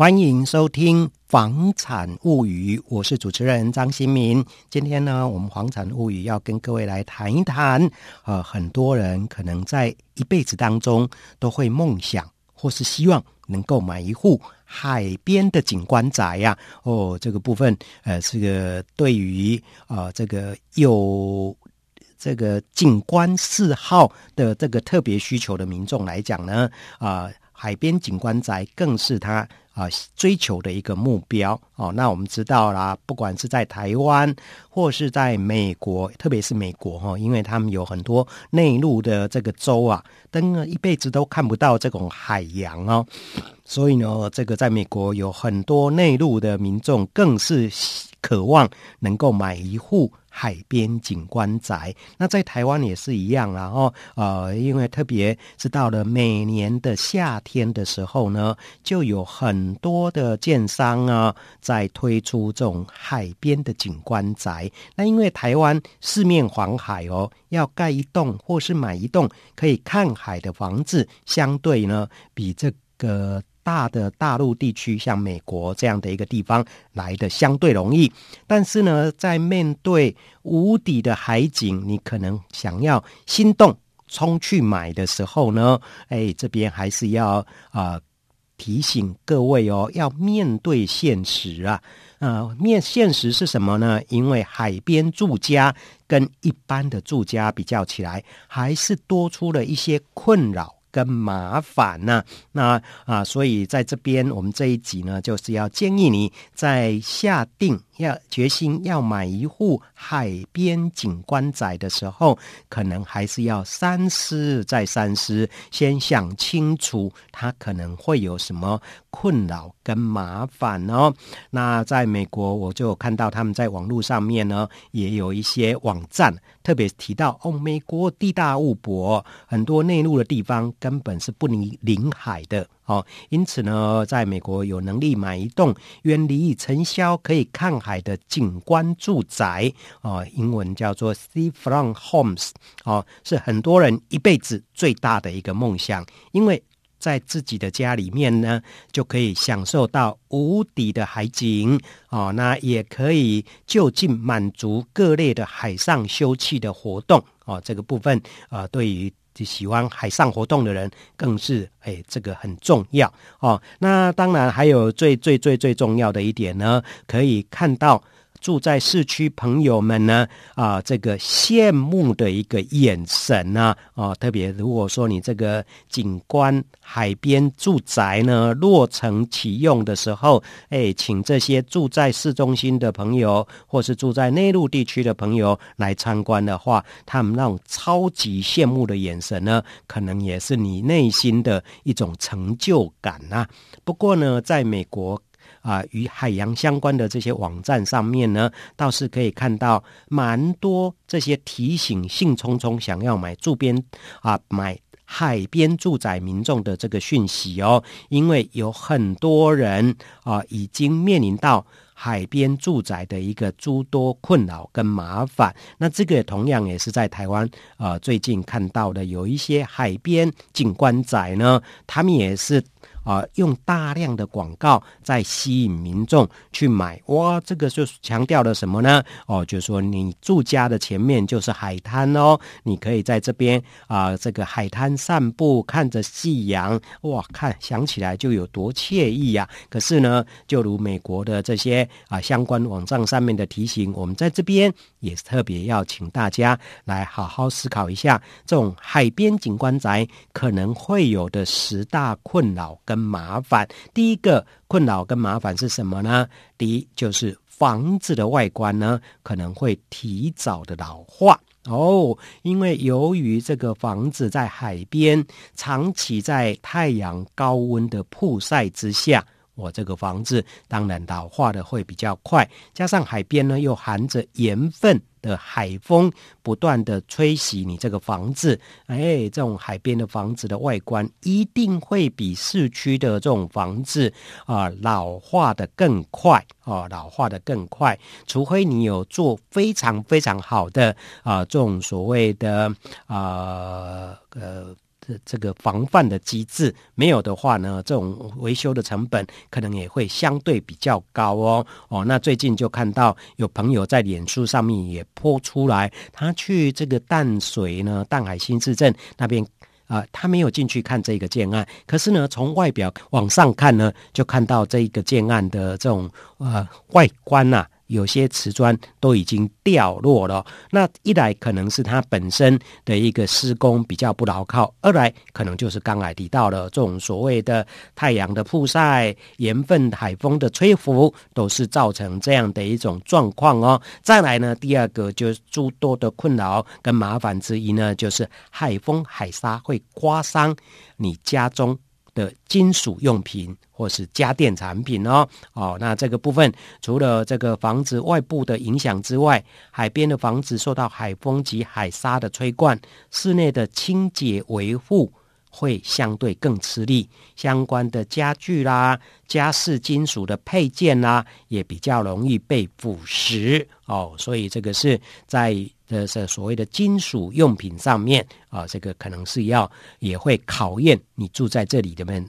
欢迎收听《房产物语》，我是主持人张新民。今天呢，我们《房产物语》要跟各位来谈一谈，呃，很多人可能在一辈子当中都会梦想或是希望能够买一户海边的景观宅呀、哦，这个部分，呃，这个对于啊、这个有这个景观嗜好的这个特别需求的民众来讲呢，啊、海边景观宅更是他。啊，追求的一个目标哦。那我们知道啦，不管是在台湾或是在美国，特别是美国哈，因为他们有很多内陆的这个州啊，登了一辈子都看不到这种海洋哦。所以呢，这个在美国有很多内陆的民众更是渴望能够买一户。海边景观宅，那在台湾也是一样，然后呃，因为特别是到了每年的夏天的时候呢，就有很很多的建商啊在推出这种海边的景观宅。那因为台湾四面环海哦，要盖一栋或是买一栋可以看海的房子，相对呢比这个。大的大陆地区，像美国这样的一个地方来的相对容易，但是呢，在面对无敌的海景，你可能想要心动冲去买的时候呢，哎，这边还是要啊、提醒各位哦，要面对现实啊，呃，面现实是什么呢？因为海边住家跟一般的住家比较起来，还是多出了一些困扰。跟麻烦呢、啊？那啊，所以在这边，我们这一集呢，就是要建议你在下定要决心要买一户海边景观宅的时候，可能还是要三思再三思，先想清楚它可能会有什么困扰跟麻烦哦。那在美国，我就看到他们在网络上面呢，也有一些网站特别提到哦，美国地大物博，很多内陆的地方。根本是不临临海的。哦，因此呢，在美国有能力买一栋远离尘嚣、可以看海的景观住宅。哦，英文叫做 Seafront Homes 哦，是很多人一辈子最大的一个梦想，因为在自己的家里面呢，就可以享受到无敌的海景。哦，那也可以就近满足各类的海上休憩的活动。哦，这个部分啊、呃，对于。喜欢海上活动的人更是哎，这个很重要哦。那当然还有最最最最重要的一点呢，可以看到。住在市区朋友们呢，啊，这个羡慕的一个眼神呢，啊，特别如果说你这个景观海边住宅呢落成启用的时候，哎，请这些住在市中心的朋友，或是住在内陆地区的朋友来参观的话，他们那种超级羡慕的眼神呢，可能也是你内心的一种成就感呐。不过呢，在美国。啊，与海洋相关的这些网站上面呢，倒是可以看到蛮多这些提醒兴冲冲想要买住边啊买海边住宅民众的这个讯息哦，因为有很多人啊已经面临到海边住宅的一个诸多困扰跟麻烦。那这个同样也是在台湾啊最近看到的，有一些海边景观宅呢，他们也是。啊，用大量的广告在吸引民众去买，哇，这个就强调了什么呢？哦，就是说你住家的前面就是海滩哦，你可以在这边啊，这个海滩散步，看着夕阳，哇，看想起来就有多惬意呀。可是呢，就如美国的这些啊相关网站上面的提醒，我们在这边也是特别要请大家来好好思考一下，这种海边景观宅可能会有的十大困扰。跟麻烦，第一个困扰跟麻烦是什么呢？第一就是房子的外观呢，可能会提早的老化哦，因为由于这个房子在海边，长期在太阳高温的曝晒之下。我这个房子当然老化的会比较快，加上海边呢又含着盐分的海风不断的吹袭你这个房子，哎，这种海边的房子的外观一定会比市区的这种房子啊、老化的更快啊、老化的更快，除非你有做非常非常好的啊、这种所谓的啊呃。这个防范的机制，没有的话呢，这种维修的成本可能也会相对比较高哦。哦，那最近就看到有朋友在脸书上面也泼出来，他去这个淡水呢，淡海新市镇那边啊、他没有进去看这个建案，可是呢，从外表往上看呢，就看到这一个建案的这种呃外观呐、有些瓷砖都已经掉落了，那一来可能是它本身的一个施工比较不牢靠，二来可能就是刚才提到了这种所谓的太阳的曝晒、盐分、海风的吹拂，都是造成这样的一种状况哦。再来呢，第二个就是诸多的困扰跟麻烦之一呢，就是海风、海沙会刮伤你家中的金属用品或是家电产品哦，哦，那这个部分除了这个房子外部的影响之外，海边的房子受到海风及海沙的吹灌，室内的清洁维护会相对更吃力，相关的家具啦、家饰金属的配件啦，也比较容易被腐蚀哦，所以这个是在。这是所谓的金属用品上面啊，这个可能是要也会考验你住在这里的们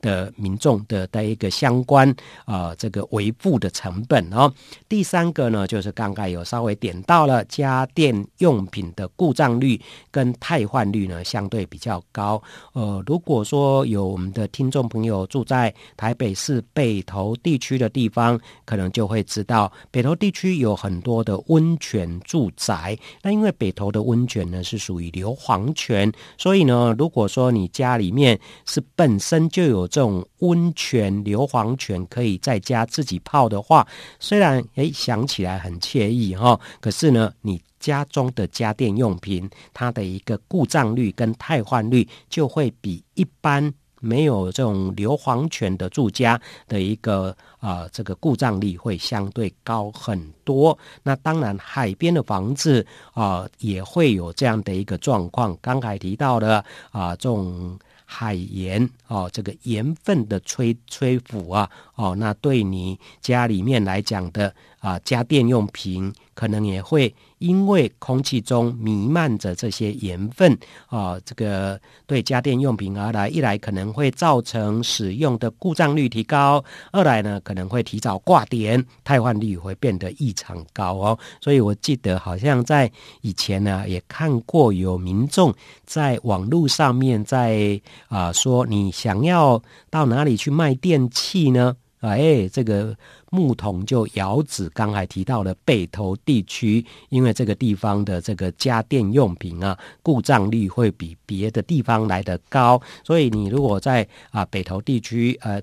的民众的的一个相关啊这个维护的成本哦。第三个呢，就是刚刚有稍微点到了家电用品的故障率跟汰换率呢相对比较高。呃，如果说有我们的听众朋友住在台北市北投地区的地方，可能就会知道北投地区有很多的温泉住宅。那因为北投的温泉呢是属于硫磺泉，所以呢，如果说你家里面是本身就有这种温泉硫磺泉，可以在家自己泡的话，虽然诶想起来很惬意哈，可是呢，你家中的家电用品它的一个故障率跟汰换率就会比一般。没有这种硫磺泉的住家的一个啊、这个故障率会相对高很多。那当然，海边的房子啊、也会有这样的一个状况。刚才提到的啊、这种海盐哦、这个盐分的吹吹拂啊，哦，那对你家里面来讲的啊、家电用品可能也会。因为空气中弥漫着这些盐分啊，这个对家电用品而来，一来可能会造成使用的故障率提高，二来呢可能会提早挂点，汰换率会变得异常高哦。所以我记得好像在以前呢，也看过有民众在网络上面在啊说，你想要到哪里去卖电器呢？哎，这个。木桶就遥指刚才提到的北投地区，因为这个地方的这个家电用品啊，故障率会比别的地方来得高，所以你如果在啊北投地区呃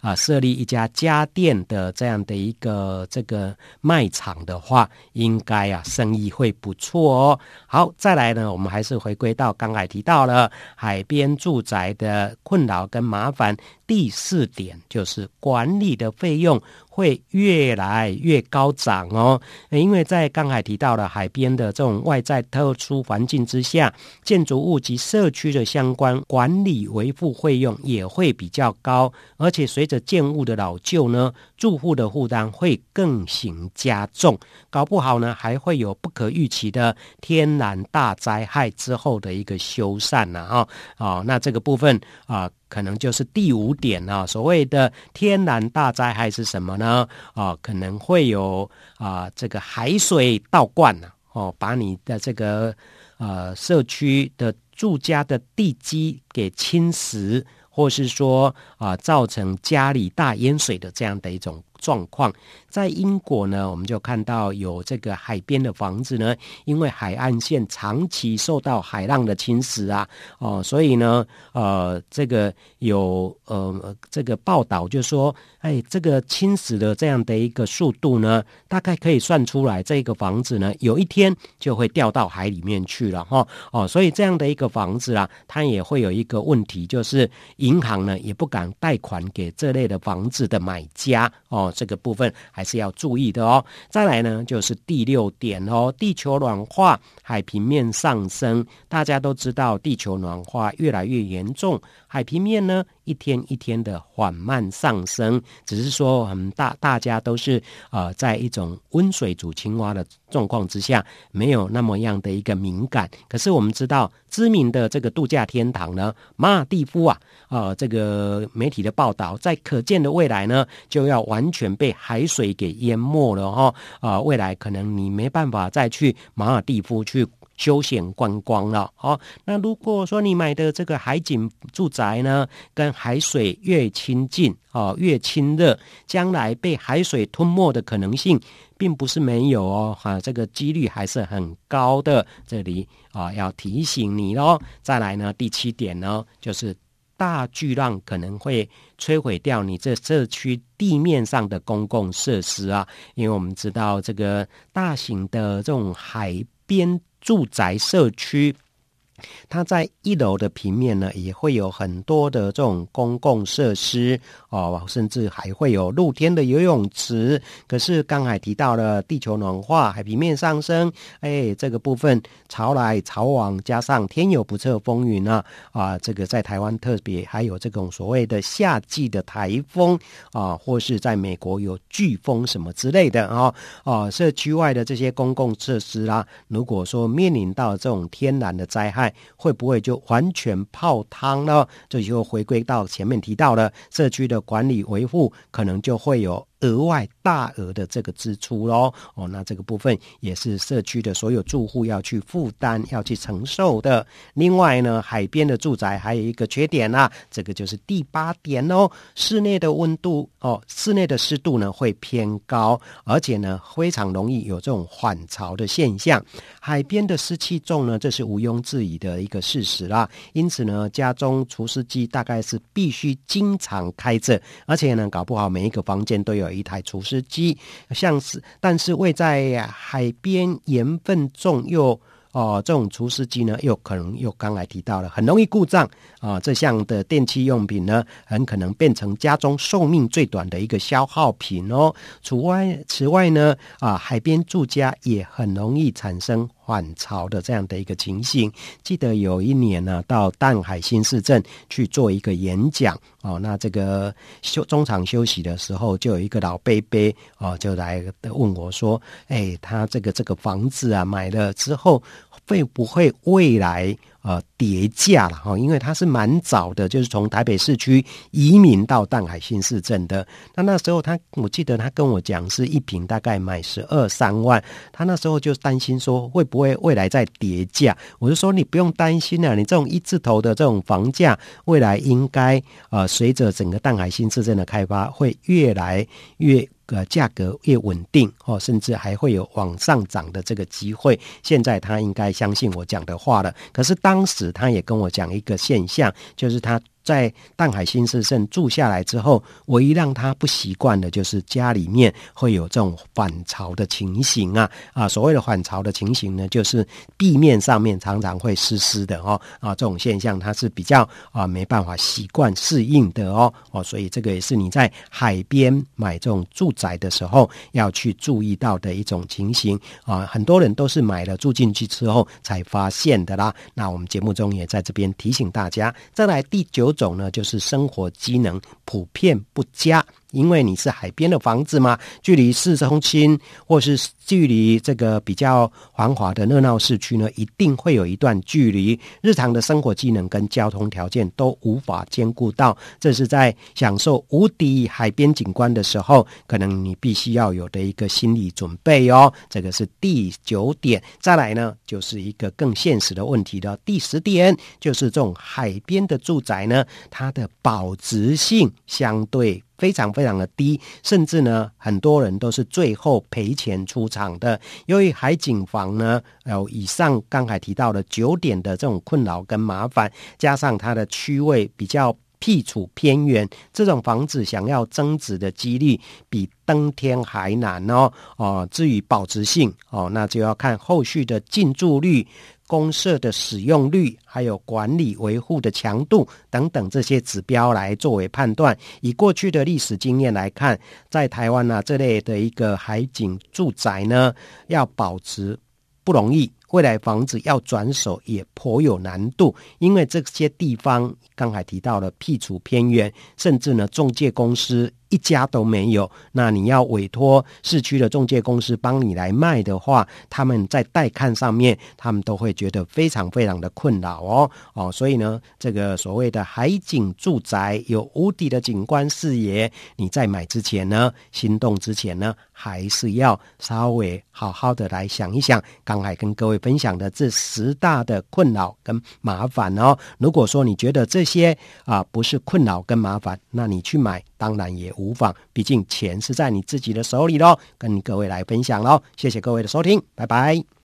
啊设立一家家电的这样的一个这个卖场的话，应该啊生意会不错哦。好，再来呢，我们还是回归到刚才提到了海边住宅的困扰跟麻烦，第四点就是管理的费用。会越来越高涨哦，因为在刚才提到了海边的这种外在特殊环境之下，建筑物及社区的相关管理维护费用也会比较高，而且随着建物的老旧呢，住户的负担会更形加重，搞不好呢还会有不可预期的天然大灾害之后的一个修缮呢啊哦，那这个部分啊。可能就是第五点啊，所谓的天然大灾害是什么呢？啊，可能会有啊，这个海水倒灌呢，哦，把你的这个呃社区的住家的地基给侵蚀，或是说啊，造成家里大淹水的这样的一种状况。在英国呢，我们就看到有这个海边的房子呢，因为海岸线长期受到海浪的侵蚀啊，哦，所以呢，呃，这个有呃这个报道就说，哎，这个侵蚀的这样的一个速度呢，大概可以算出来，这个房子呢，有一天就会掉到海里面去了哈，哦，所以这样的一个房子啊，它也会有一个问题，就是银行呢也不敢贷款给这类的房子的买家哦，这个部分还。是要注意的哦。再来呢，就是第六点哦，地球暖化，海平面上升。大家都知道，地球暖化越来越严重，海平面呢一天一天的缓慢上升，只是说很大大家都是呃在一种温水煮青蛙的状况之下，没有那么样的一个敏感。可是我们知道，知名的这个度假天堂呢，马尔地夫啊，呃，这个媒体的报道，在可见的未来呢，就要完全被海水给淹没了哈，啊、呃，未来可能你没办法再去马尔地夫去。休闲观光了，哦，那如果说你买的这个海景住宅呢，跟海水越亲近，哦，越亲热，将来被海水吞没的可能性，并不是没有哦，哈，这个几率还是很高的。这里啊，要提醒你喽。再来呢，第七点呢，就是大巨浪可能会摧毁掉你这社区地面上的公共设施啊，因为我们知道这个大型的这种海边。住宅社区。它在一楼的平面呢，也会有很多的这种公共设施哦，甚至还会有露天的游泳池。可是刚才提到了地球暖化、海平面上升，哎，这个部分潮来潮往，加上天有不测风云呢，啊，这个在台湾特别还有这种所谓的夏季的台风啊，或是在美国有飓风什么之类的啊，啊，社区外的这些公共设施啦、啊，如果说面临到这种天然的灾害，会不会就完全泡汤呢？这就回归到前面提到的社区的管理维护，可能就会有。额外大额的这个支出喽，哦，那这个部分也是社区的所有住户要去负担、要去承受的。另外呢，海边的住宅还有一个缺点啊，这个就是第八点哦，室内的温度哦，室内的湿度呢会偏高，而且呢非常容易有这种缓潮的现象。海边的湿气重呢，这是毋庸置疑的一个事实啦。因此呢，家中除湿机大概是必须经常开着，而且呢，搞不好每一个房间都有。有一台除湿机，像是，但是位在海边盐分重又哦，这种除湿机呢，又可能又刚才提到了，很容易故障啊、这项的电器用品呢，很可能变成家中寿命最短的一个消耗品哦。除外，此外呢，啊，海边住家也很容易产生。换潮的这样的一个情形，记得有一年呢，到淡海新市镇去做一个演讲哦。那这个休中场休息的时候，就有一个老伯伯哦，就来问我说：“哎，他这个这个房子啊，买了之后会不会未来？”呃，跌价了哈，因为他是蛮早的，就是从台北市区移民到淡海新市镇的。那那时候他，我记得他跟我讲，是一平大概买十二三万。他那时候就担心说，会不会未来再跌价？我就说你不用担心了，你这种一字头的这种房价，未来应该呃，随着整个淡海新市镇的开发，会越来越。个价格越稳定哦，甚至还会有往上涨的这个机会。现在他应该相信我讲的话了。可是当时他也跟我讲一个现象，就是他。在淡海新市镇住下来之后，唯一让他不习惯的就是家里面会有这种反潮的情形啊啊！所谓的反潮的情形呢，就是地面上面常常会湿湿的哦啊，这种现象他是比较啊没办法习惯适应的哦哦，所以这个也是你在海边买这种住宅的时候要去注意到的一种情形啊。很多人都是买了住进去之后才发现的啦。那我们节目中也在这边提醒大家，再来第九种呢，就是生活机能普遍不佳。因为你是海边的房子嘛，距离市中心或是距离这个比较繁华的热闹市区呢，一定会有一段距离。日常的生活技能跟交通条件都无法兼顾到，这是在享受无敌海边景观的时候，可能你必须要有的一个心理准备哦。这个是第九点。再来呢，就是一个更现实的问题的第十点，就是这种海边的住宅呢，它的保值性相对。非常非常的低，甚至呢，很多人都是最后赔钱出场的。由于海景房呢，有以上刚才提到的九点的这种困扰跟麻烦，加上它的区位比较僻处偏远，这种房子想要增值的几率比登天还难哦。哦，至于保值性哦，那就要看后续的进驻率。公设的使用率，还有管理维护的强度等等这些指标来作为判断。以过去的历史经验来看，在台湾呢、啊，这类的一个海景住宅呢，要保持不容易未来房子要转手也颇有难度，因为这些地方刚才提到了僻处偏远，甚至呢中介公司。一家都没有，那你要委托市区的中介公司帮你来卖的话，他们在带看上面，他们都会觉得非常非常的困扰哦哦，所以呢，这个所谓的海景住宅有无敌的景观视野，你在买之前呢，心动之前呢，还是要稍微好好的来想一想，刚才跟各位分享的这十大的困扰跟麻烦哦。如果说你觉得这些啊不是困扰跟麻烦，那你去买当然也无妨，毕竟钱是在你自己的手里喽。跟各位来分享喽，谢谢各位的收听，拜拜。